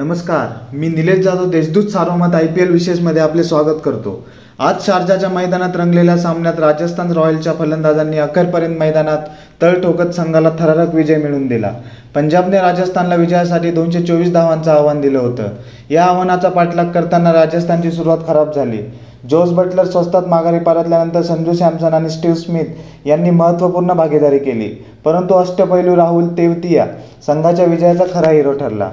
नमस्कार मी Nilesh Jadhav Deshdoot Sarvamat I P L विशेषमध्ये आपले स्वागत करतो. आज शारजाच्या मैदानात रंगलेल्या सामन्यात राजस्थान रॉयल्सच्या फलंदाजांनी अखेरपर्यंत मैदानात तळ ठोकत संघाला थरारक विजय मिळवून दिला. पंजाबने राजस्थानला विजयासाठी दोनशे चोवीस धावांचं आव्हान दिलं होतं. या आव्हानाचा पाठलाग करताना राजस्थानची सुरुवात खराब झाली. जोस बटलर स्वस्तात माघारी परतल्यानंतर संजू सॅमसन आणि स्टीव्ह स्मिथ यांनी महत्त्वपूर्ण भागीदारी केली. परंतु अष्टपैलू राहुल तेवतिया संघाच्या विजयाचा खरा हिरो ठरला.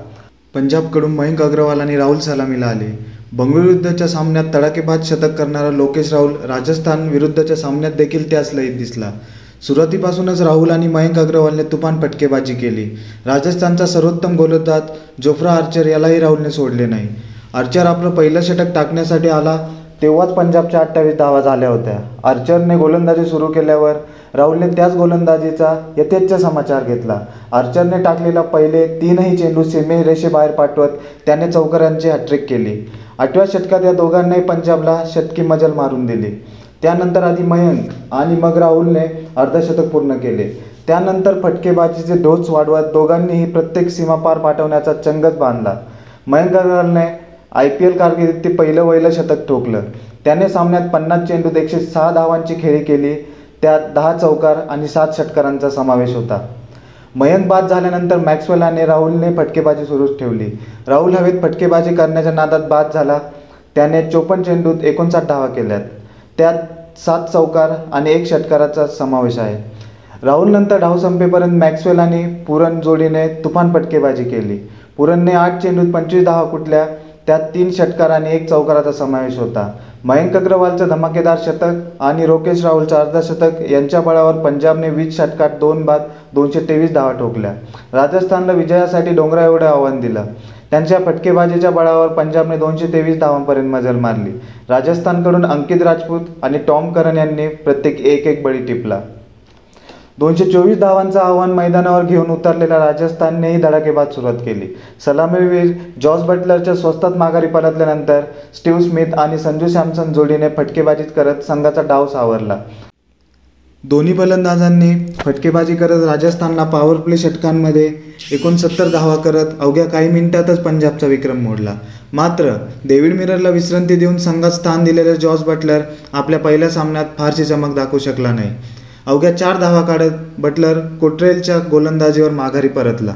पंजाबकडून मयंक अग्रवाल आणि राहुल सलामीला आले. बंगळुरू सामन्यात तडाकेबाद शतक करणारा लोकेश राहुल राजस्थान विरुद्धच्या सामन्यात देखील त्याच लयीत दिसला. सुरुवातीपासूनच राहुल आणि मयंक अग्रवालने तुफान फटकेबाजी केली. राजस्थानचा सर्वोत्तम गोलंदाज जोफ्रा आर्चर यालाही राहुलने सोडले नाही. आर्चर आपलं पहिलं षटक टाकण्यासाठी आला तेव्हाच पंजाबच्या अठ्ठावीस धावा झाल्या होत्या. आर्चरने गोलंदाजी सुरू केल्यावर राहुलने त्याच गोलंदाजीचा यथेच्छ समाचार घेतला. आर्चरने टाकलेला पहिले तीनही चेंडू सीमे रेषेबाहेर पाठवत त्याने चौकऱ्यांची हॅट्रिक केली. आठव्या षटकात या दोघांनाही पंजाबला शतकी मजल मारून दिली. त्यानंतर आधी मयंक आणि मग राहुलने अर्धशतक पूर्ण केले. त्यानंतर फटकेबाजीचे डोस वाढवत दोघांनीही प्रत्येक सीमा पार पाठवण्याचा चंगच बांधला. मयंक अग्रवालने आय पी एल कारकिर्दीत ते पहिलं वहिलं शतक ठोकलं. त्याने सामन्यात पन्नास चेंडूत एकशे सहा धावांची खेळी केली. त्यात दहा चौकार आणि सात षटकारांचा समावेश होता. मयंक बाद झाल्यानंतर मॅक्सवेल आणि राहुलने फटकेबाजी सुरूच ठेवली. राहुल हवेत फटकेबाजी करण्याच्या नादात बाद झाला. त्याने चोपन्न चेंडूत एकोणसाठ धावा केल्यात. त्यात सात चौकार आणि एक षटकाराचा समावेश आहे. राहुल नंतर डाव संपेपर्यंत मॅक्सवेल आणि पुरण जोडीने तुफान फटकेबाजी केली. पुरणने आठ चेंडूत पंचवीस धावा कुठल्या? त्यात तीन षटकार आणि एक चौकाराचा समावेश होता. मयंक अग्रवालचं धमाकेदार शतक आणि रोकेश राहुलचं अर्धशतक यांच्या बळावर पंजाबने वीस षटकात दोन बाद दोनशे तेवीस धावा ठोकल्या. राजस्थानला विजयासाठी डोंगरा एवढं आव्हान दिलं. त्यांच्या फटकेबाजीच्या बळावर पंजाबने दोनशे तेवीस धावांपर्यंत मजल मारली. राजस्थानकडून अंकित राजपूत आणि टॉम करन यांनी प्रत्येक एक एक बळी टिपला. दोनशे चोवीस धावांचं आव्हान मैदानावर घेऊन उतरलेल्या राजस्थाननेही धडाकेबाद सुरुवात केली. सलामीवीर जॉर्ज बटलरच्या स्वस्तात माघारी परतल्यानंतर स्टीव्ह स्मिथ आणि संजू सॅमसन जोडीने फटकेबाजीत करत संघाचा डाव सावरला. दोन्ही फलंदाजांनी फटकेबाजी करत राजस्थानला पॉवर प्ले षटकांमध्ये एकोणसत्तर धावा करत अवघ्या काही मिनिटातच पंजाबचा विक्रम मोडला. मात्र डेव्हिड मिररला विश्रांती देऊन संघात स्थान दिलेले जॉर्ज बटलर आपल्या पहिल्या सामन्यात फारशी चमक दाखवू शकला नाही. अवघ्या चार धावा काढत बटलर कोट्रेलच्या गोलंदाजीवर माघारी परतला.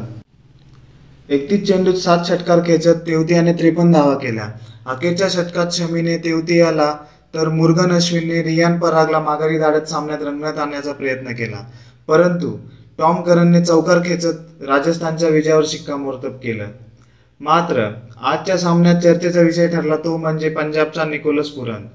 एकतीस चेंडूत सात षटकार खेचत तेवतियाने त्रेपन्न धावा केल्या. अखेरच्या षटकात शमीने तेवतियाला तर मुर्गन अश्विनने रियान परागला माघारी धाडत सामन्यात रंगण्यात आणण्याचा प्रयत्न केला. परंतु टॉम करनने चौकार खेचत राजस्थानच्या विजयावर शिक्कामोर्तब केलं. मात्र आजच्या सामन्यात चर्चेचा विषय ठरला तो म्हणजे पंजाबचा निकोलस पुरन.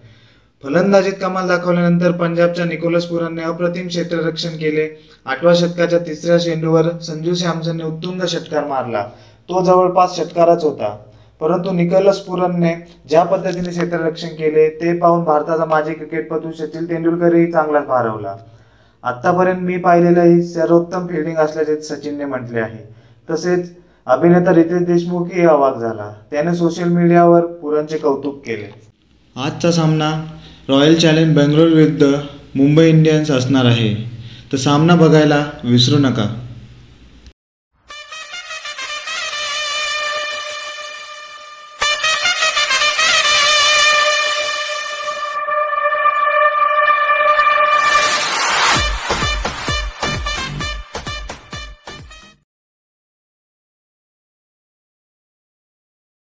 फलंदाजीत कमाल दाखवल्यानंतर पंजाबच्या निकोलस पुरनने अप्रतिम क्षेत्ररक्षण केले. आठव्या षटकाच्या तिसऱ्या चेंडूवर संजू सॅमसनने उत्तुंग षटकार मारला. तो जवळपास षटकारच होता. परंतु निकोलस पुरनने ज्या पद्धतीने क्षेत्ररक्षण केले ते पाहून भारताचा माजी क्रिकेटपटू सचिन तेंडुलकरही चांगलाच भारवला. आतापर्यंत मी पाहिलेलं ही सर्वोत्तम फिल्डिंग असल्याचे सचिनने म्हटले आहे. तसेच अभिनेता रितेश देशमुखही अवाक झाला. त्याने सोशल मीडियावर पुरनचे कौतुक केले. आजचा सामना रॉयल चॅलेंज बेंगलोर विरुद्ध मुंबई इंडियन्स असणार आहे. तर सामना बघायला विसरू नका.